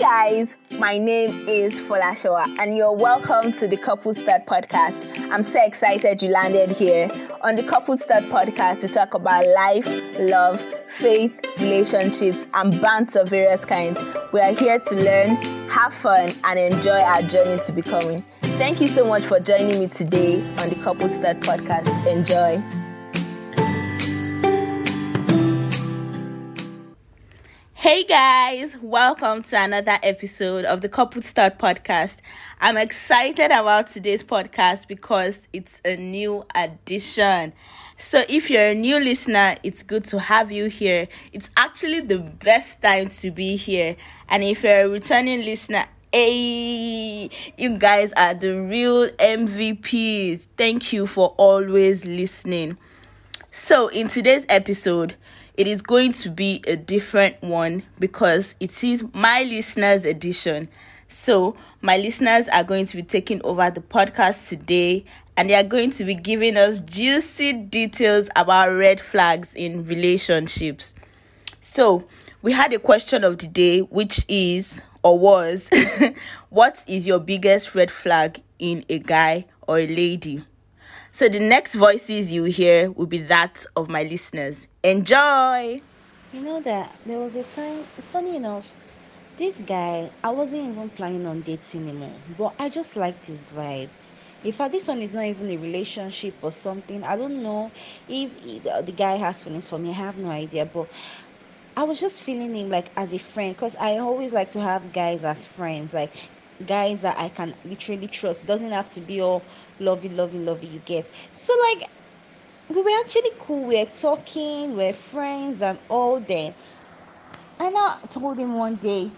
guys, my name is Folashawa and you're welcome to the Couple Start Podcast. I'm so excited you landed here. On the Couple Start Podcast, we talk about life, love, faith, relationships, and bands of various kinds. We are here to learn, have fun, and enjoy our journey to becoming. Thank you so much for joining me today on the Couple Start Podcast. Enjoy. Hey guys, welcome to another episode of the Couple Start podcast. I'm excited about today's podcast because it's a new addition. So, if you're a new listener, it's good to have you here. It's actually the best time to be here. And if you're a returning listener, Hey, you guys are the real MVPs. Thank you for always listening. So, in today's episode, it is going to be a different one because it is my listeners' edition. So, my listeners are going to be taking over the podcast today and they are going to be giving us juicy details about red flags in relationships. So, we had a question of the day, which is or was what is your biggest red flag in a guy or a lady? So the next voices you hear will be that of my listeners. Enjoy! You know that there was a time, funny enough, this guy, I wasn't even planning on dating anymore, eh, but I just liked his vibe. In fact, this one is not even a relationship or something. I don't know if the guy has feelings for me. I have no idea, but I was just feeling him like as a friend because I always like to have guys as friends, like guys that I can literally trust. It doesn't have to be all lovey, lovey, lovey you get. So like we were actually cool. We were talking, we are friends and all that. And I told him one day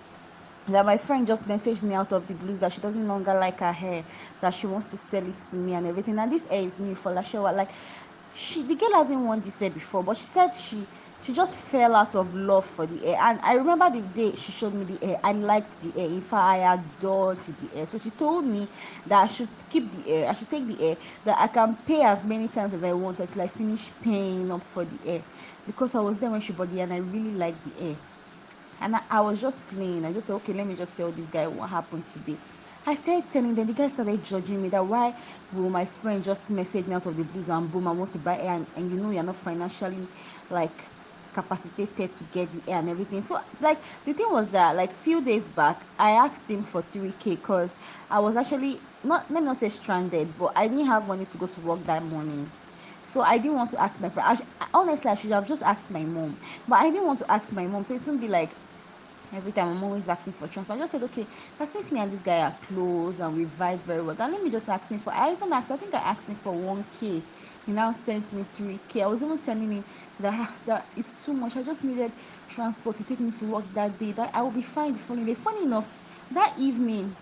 that my friend just messaged me out of the blues that she doesn't longer like her hair, that she wants to sell it to me and everything. And this hair is new for Lashewa. Like she the girl hasn't worn this hair before, but she said she she just fell out of love for the hair. And I remember the day she showed me the hair. I liked the hair. In fact, I adored the hair. So she told me that I should keep the hair. I should take the hair. That I can pay as many times as I want until I finish paying up for the hair. Because I was there when she bought the hair and I really liked the hair. And I, I was just playing. I just said, okay, let me just tell this guy what happened today. I started telling them, the guy started judging me that why will my friend just message me out of the blues and boom, I want to buy air and, and you know you're not financially like capacitated to get the air and everything. So like the thing was that like few days back I asked him for 3k because I was actually not let me not say stranded, but I didn't have money to go to work that morning. So I didn't want to ask my parents. Honestly, I should have just asked my mom, but I didn't want to ask my mom. So it wouldn't be like every time I'm always asking for transfer. I just said, okay, but since me and this guy are close and we vibe very well, then let me just ask him for. I even asked. I think I asked him for 1k he now sent me 3k. I was even telling him that ah, that it's too much. I just needed transport to take me to work that day. That I will be fine the following day. Funny enough, that evening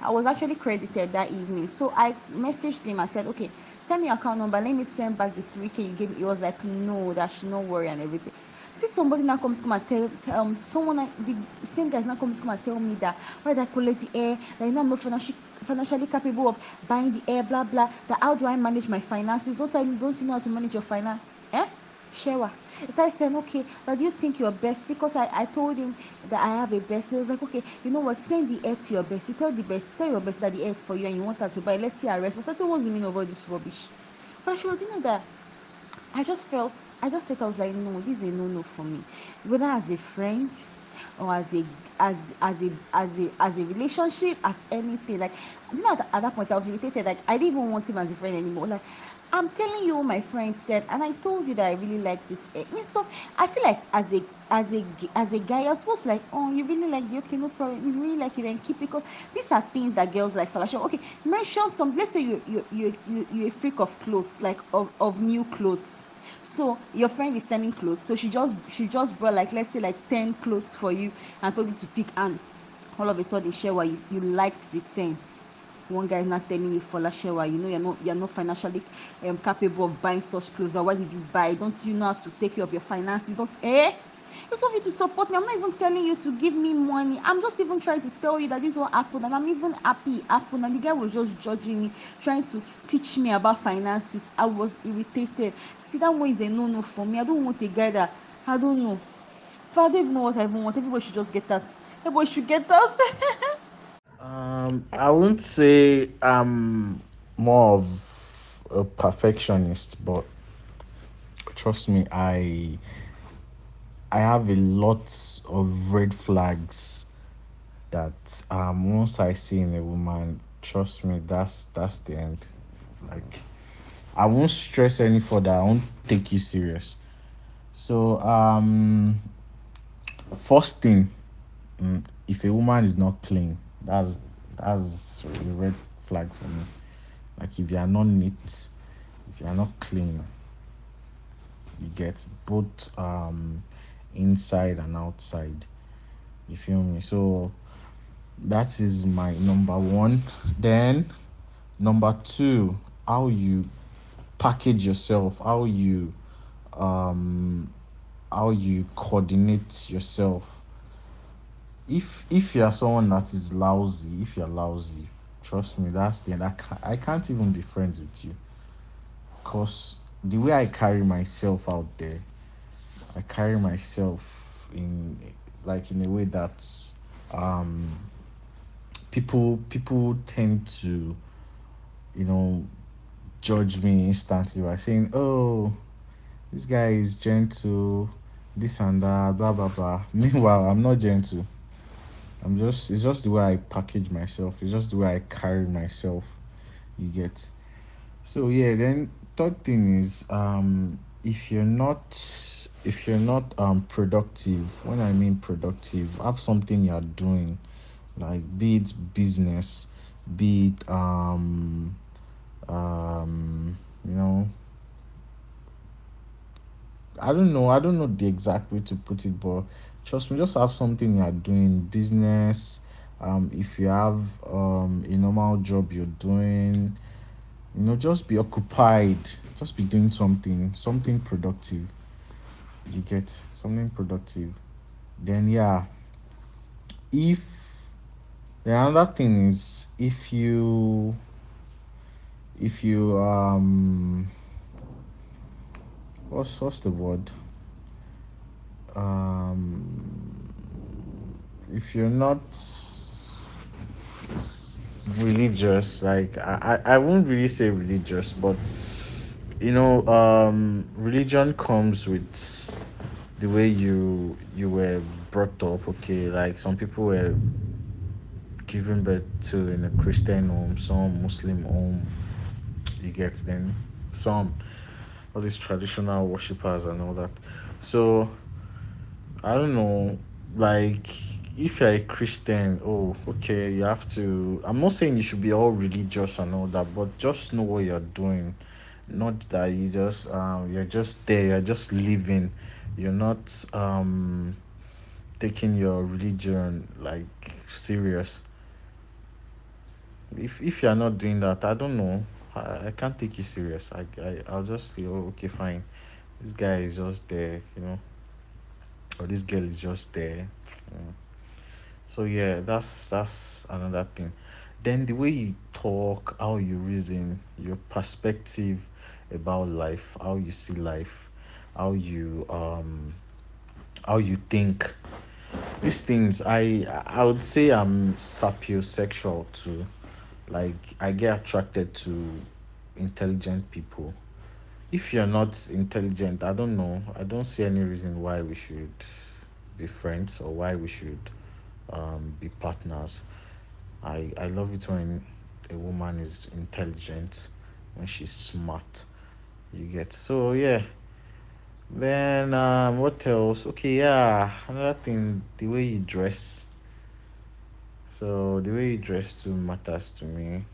I was actually credited that evening. So I messaged him. I said, okay, send me account number. Let me send back the 3K you gave me. He was like, no, that should not worry and everything. See somebody now comes come and tell, um someone the same guys now come to come and tell me that why did I collect the air that you know I'm not financially financially capable of buying the air blah blah that how do I manage my finances don't I don't you know how to manage your finance eh Shewa. So I said, okay, but do you think you're bestie? Because I, I told him that I have a bestie. He was like, okay, you know what? Send the air to your bestie. Tell the best, tell your bestie that the air is for you and you want her to buy. Let's see her response. I said, what's the meaning of all this rubbish? But she was, you know that I just felt, I just felt I was like, no, this is a no-no for me. Whether as a friend or as a as as a as a as a relationship as anything like you know at, at that point i was irritated like i didn't even want him as a friend anymore like i'm telling you my friend said and i told you that i really like this eh, stuff i feel like as a as a as a guy you're supposed to like oh you really like the okay no problem. You really like it and keep it. These are things that girls like fashion. Okay mention some let's say you you you you you're a freak of clothes like of, of new clothes. So your friend is selling clothes so she just she just brought like let's say like 10 clothes for you and told you to pick and all of a sudden share what you, you liked the 10 one guy is not telling you for Lashewa, you know you're not you're not financially um, capable of buying such clothes. Or why did you buy? Don't you know how to take care of your finances? Don't eh? It's not you to support me. I'm not even telling you to give me money. I'm just even trying to tell you that this will happen, and I'm even happy it happened. And the guy was just judging me, trying to teach me about finances. I was irritated. See, that one is a no-no for me. I don't want a guy that I don't know. If I don't even know what I even want, everybody should just get that. Everybody should get that. Um, I wouldn't say I'm more of a perfectionist, but trust me, I I have a lot of red flags that um once I see in a woman, trust me, that's that's the end. Like I won't stress any further. I won't take you serious. So um first thing, mm, if a woman is not clean, that's that's a red flag for me. Like if you are not neat, if you are not clean, you get both um inside and outside. You feel me? So that is my number one. Then number two, how you package yourself, how you um how you coordinate yourself. If if you are someone that is lousy, if you're lousy, trust me, that's the end. I can't, I can't even be friends with you. Cause the way I carry myself out there, I carry myself in like in a way that um people people tend to you know judge me instantly by saying oh this guy is gentle this and that blah blah blah meanwhile i'm not gentle i'm just it's just the way i package myself. It's just the way i carry myself. You get. So yeah then third thing is um if you're not if you're not um productive when i mean productive have something you're doing like be it business be it um um you know i don't know i don't know the exact way to put it but trust me just have something you're doing business um if you have um a normal job you're doing you know just be occupied just be doing something something productive. You get something productive. Then yeah if the another thing is if you if you um what's what's the word um if you're not religious like I, I won't really say religious but you know um religion comes with the way you you were brought up okay? Like some people were given birth to in a christian home some muslim home you get then some all these traditional worshippers and all that. So i don't know like if you're a christian oh okay you have to i'm not saying you should be all religious and all that but just know what you're doing. Not that you just um you're just there you're just living. You're not um taking your religion like serious. If if you're not doing that i don't know. I, I can't take you serious. I, I i'll just say oh okay fine. This guy is just there you know or this girl is just there. Mm. so yeah that's that's another thing. Then the way you talk how you reason your perspective about life how you see life how you um how you think. These things i i would say i'm sapiosexual too. Like i get attracted to intelligent people if you're not intelligent i don't know. I don't see any reason why we should be friends or why we should um, be partners. I i love it when a woman is intelligent when she's smart. You get so yeah. Then um what else? Okay yeah another thing the way you dress. So the way you dress too matters to me.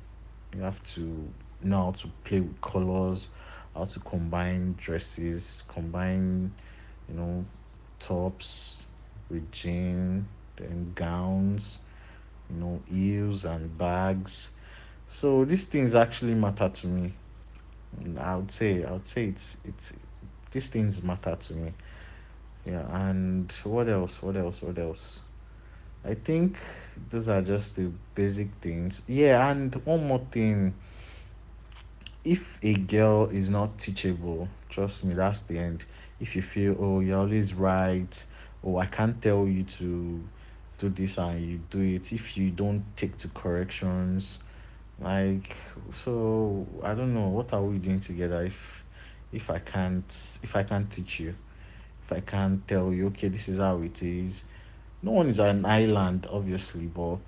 You have to know how to play with colors how to combine dresses combine you know tops with jean then gowns you know heels and bags. So these things actually matter to me. I would say i would say it's it's these things matter to me. Yeah and what else what else what else? I think those are just the basic things. Yeah and one more thing if a girl is not teachable trust me that's the end. If you feel oh you're always right oh i can't tell you to do this and you do it if you don't take to corrections like so i don't know what are we doing together if if i can't if i can't teach you? If i can't tell you okay this is how it is. No one is an island obviously but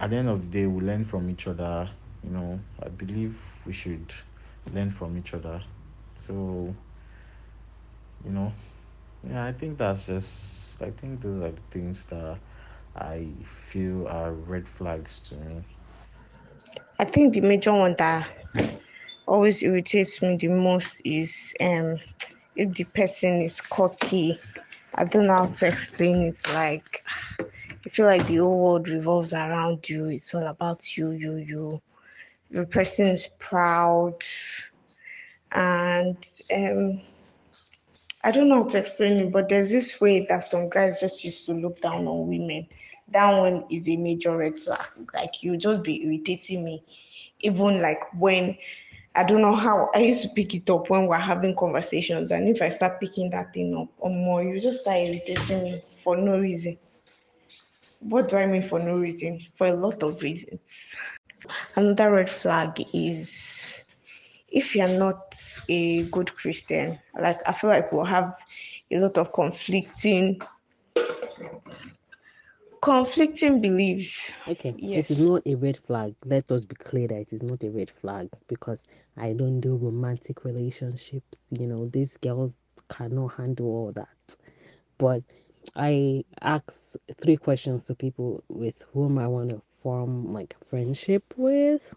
at the end of the day we learn from each other you know. I believe we should learn from each other so you know yeah i think that's just i think those are the things that i feel are red flags to me I think the major one that always irritates me the most is um if the person is cocky. I don't know how to explain it. Like I feel like the whole world revolves around you. It's all about you, you, you. The person is proud, and um, I don't know how to explain it. But there's this way that some guys just used to look down on women. That one is a major red flag. Like you just be irritating me, even like when I don't know how I used to pick it up when we're having conversations, and if I start picking that thing up or more, you just start irritating me for no reason. What do I mean for no reason? For a lot of reasons. Another red flag is if you're not a good Christian, like I feel like we'll have a lot of conflicting conflicting beliefs. Okay, Yes. it is not a red flag. Let us be clear that it is not a red flag because I don't do romantic relationships. You know, these girls cannot handle all that. But I ask three questions to people with whom I want to form like friendship with.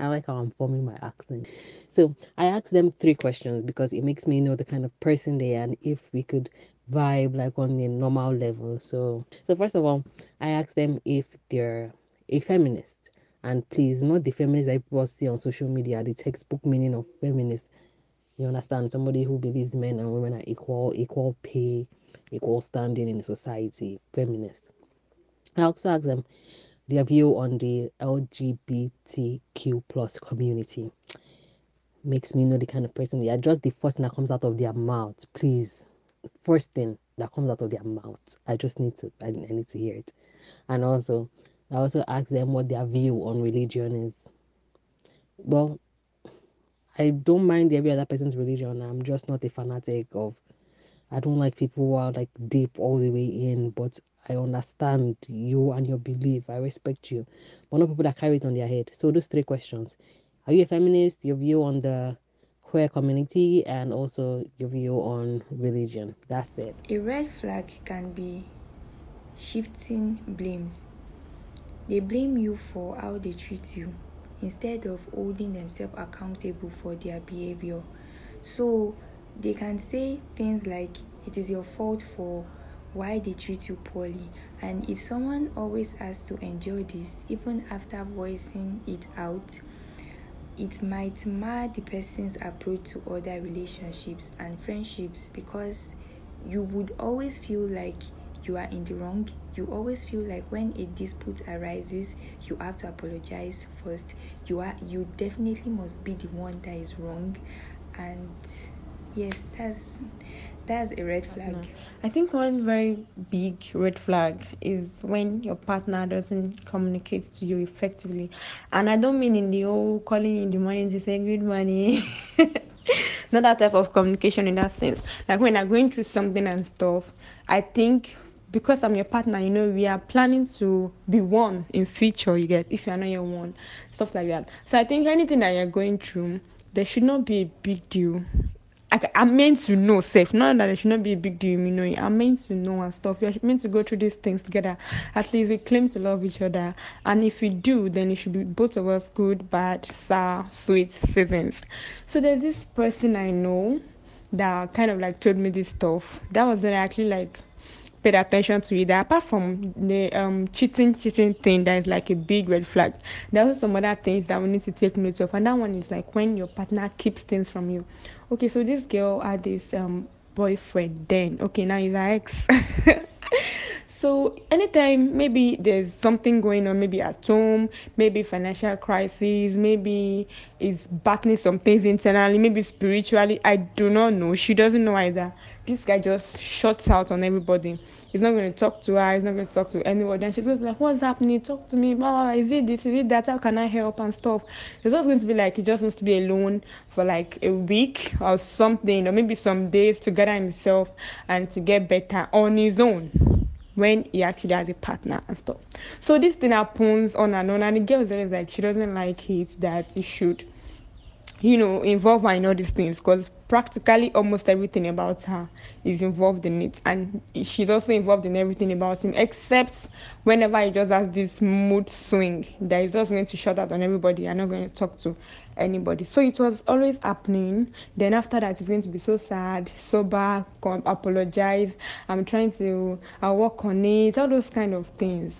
I like how I'm forming my accent. So I ask them three questions because it makes me know the kind of person they are and if we could vibe like on a normal level. So so first of all, I ask them if they're a feminist. And please, not the feminist that people see on social media, the textbook meaning of feminist. You understand? Somebody who believes men and women are equal, equal pay, equal standing in society, feminist. I also ask them their view on the LGBTQ plus community. Makes me know the kind of person they are. Just the first thing that comes out of their mouth, please. First thing that comes out of their mouth. I just need to I, I need to hear it. And also I also ask them what their view on religion is. Well, I don't mind every other person's religion. I'm just not a fanatic of I don't like people who are like deep all the way in, but I understand you and your belief. I respect you. But not people that carry it on their head. So those three questions. Are you a feminist? Your view on the queer community and also your view on religion. That's it. A red flag can be shifting blames. They blame you for how they treat you instead of holding themselves accountable for their behavior. So they can say things like it is your fault for why they treat you poorly. And if someone always has to endure this even after voicing it out it might mar the person's approach to other relationships and friendships because you would always feel like you are in the wrong. You always feel like when a dispute arises you have to apologize first. You are you definitely must be the one that is wrong. And yes that's that's a red flag I think one very big red flag is when your partner doesn't communicate to you effectively. And I don't mean in the whole calling in the morning to say good morning. Not that type of communication in that sense. Like when I'm going through something and stuff, I think because I'm your partner, you know, we are planning to be one in future, you get, if you're not your one, stuff like that. So I think anything that you're going through, there should not be a big deal I, I'm meant to know safe. Not that it should not be a big deal, you know. I'm meant to know and stuff. We're meant to go through these things together. At least we claim to love each other. And if we do, then it should be both of us good, bad, sour, sweet seasons. So there's this person I know that kind of like told me this stuff. That was when I actually like paid attention to it. Apart from the um cheating cheating thing that is like a big red flag, there are also some other things that we need to take note of. And that one is like when your partner keeps things from you. Okay, so this girl had this um boyfriend then. Okay, now he's her ex. So anytime maybe there's something going on, maybe at home, maybe financial crisis, maybe is battling some things internally, maybe spiritually, I do not know. She doesn't know either. This guy just shuts out on everybody. He's not going to talk to her. He's not going to talk to anyone. And she's going to be like, "What's happening? Talk to me. Oh, is it this? Is it that? How can I help and stuff?" It's just going to be like he just wants to be alone for like a week or something, or maybe some days to gather himself and to get better on his own when he actually has a partner and stuff. So this thing happens on and on, and the girl is always like she doesn't like it that he should, you know, involve her in all these things because practically almost everything about her is involved in it, and she's also involved in everything about him except whenever he just has this mood swing that he's just going to shut out on everybody and not going to talk to anybody. So it was always happening. Then after that, he's going to be so sad, sober, apologize. I'm trying to I work on it, all those kind of things.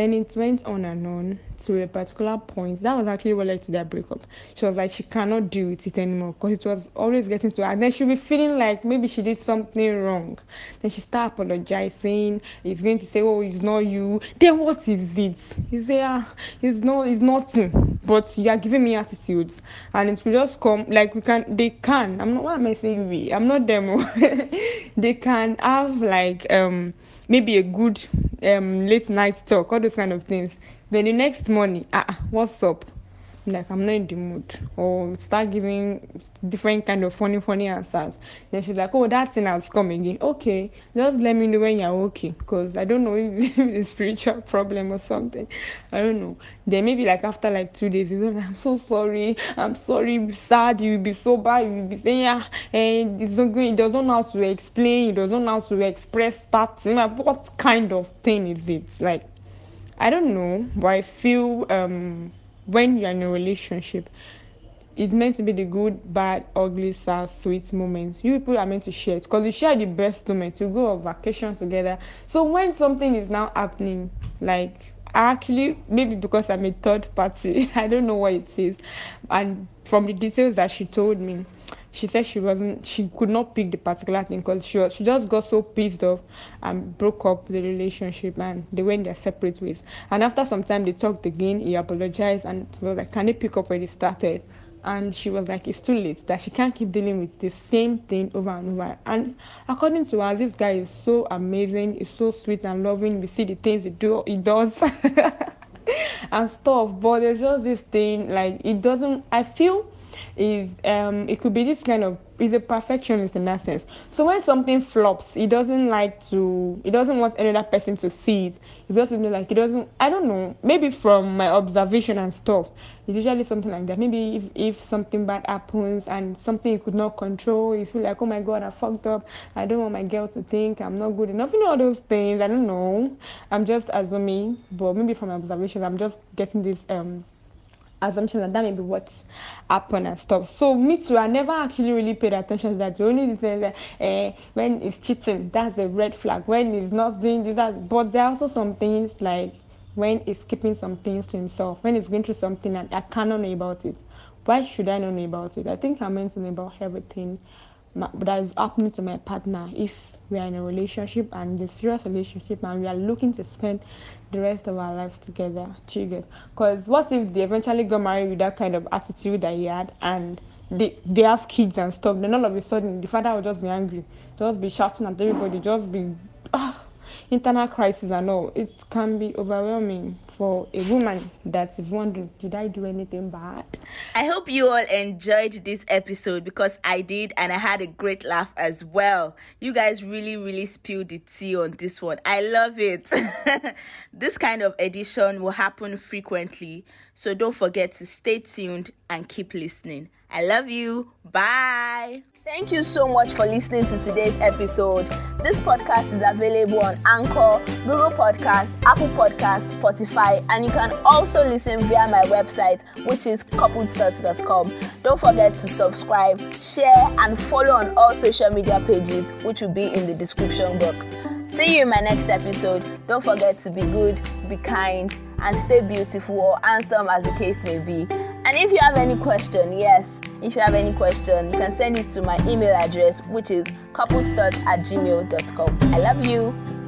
Then it went on and on to a particular point. That was actually what led to their breakup. She was like, she cannot deal with it anymore because it was always getting to her. And then she'll be feeling like maybe she did something wrong. Then she start apologizing. He's going to say, oh, it's not you. Then what is it? Say, ah, it's not, it's nothing. But you are giving me attitudes, and it will just come. Like we can, they can. I'm not. What am I saying? We. I'm not them. they can have like um maybe a good um, late night talk, all those kind of things. Then the next morning, ah, what's up? Like I'm not in the mood, or start giving different kind of funny, funny answers. Then she's like, "Oh, that thing has come again. Okay, just let me know when you're okay, because I don't know if it's a spiritual problem or something. I don't know. Then maybe like after like two days, you're like, I'm so sorry, I'm sorry, sad, you'll be so bad, you'll be saying, yeah, and it's not going. It doesn't know how to explain, it doesn't know how to express that. thing.' What kind of thing is it? Like, I don't know, but I feel um when you're in a relationship, it's meant to be the good, bad, ugly, sad, sweet moments. You people are meant to share it because you share the best moments. You go on vacation together. So when something is now happening, like actually maybe because I'm a third party, I don't know what it is, and from the details that she told me, she said she wasn't she could not pick the particular thing because she was, she just got so pissed off and broke up the relationship and they went their separate ways. And after some time they talked again he apologized and was like can they pick up where they started and she was like it's too late that she can't keep dealing with the same thing over and over. And according to her this guy is so amazing he's so sweet and loving. We see the things he do he does. And stuff. But there's just this thing like it doesn't i feel is um it could be this kind of is a perfectionist in that sense. So when something flops, he doesn't like to he doesn't want another person to see it. It's just something like he doesn't I don't know, maybe from my observation and stuff. It's usually something like that. Maybe if, if something bad happens and something you could not control, you feel like, oh my god, I fucked up. I don't want my girl to think I'm not good enough. You know all those things. I don't know. I'm just assuming, but maybe from my observations, I'm just getting this um assumption that that may be what's happened and stuff. So me too, I never actually really paid attention to that. The only thing that uh, when it's cheating, that's a red flag. When he's not doing this, that. But there are also some things like when he's keeping some things to himself, when he's going through something and I cannot know about it. Why should I not know about it? I think I'm know about everything that is happening to my partner if we are in a relationship and a serious relationship and we are looking to spend the rest of our lives together triggered because what if they eventually got married with that kind of attitude that he had and they they have kids and stuff then all of a sudden the father will just be angry just be shouting at everybody just be internal crisis and all it can be overwhelming for a woman that is wondering, did I do anything bad? I hope you all enjoyed this episode because I did and I had a great laugh as well. You guys really, really spilled the tea on this one. I love it. this kind of edition will happen frequently, so don't forget to stay tuned and keep listening. I love you. Bye. Thank you so much for listening to today's episode. This podcast is available on Anchor, Google Podcast, Apple Podcast, Spotify, and you can also listen via my website, which is coupledstarts.com. Don't forget to subscribe, share, and follow on all social media pages, which will be in the description box. See you in my next episode. Don't forget to be good, be kind, and stay beautiful or handsome as the case may be. And if you have any question, yes, if you have any question, you can send it to my email address, which is couplestud at gmail.com. I love you.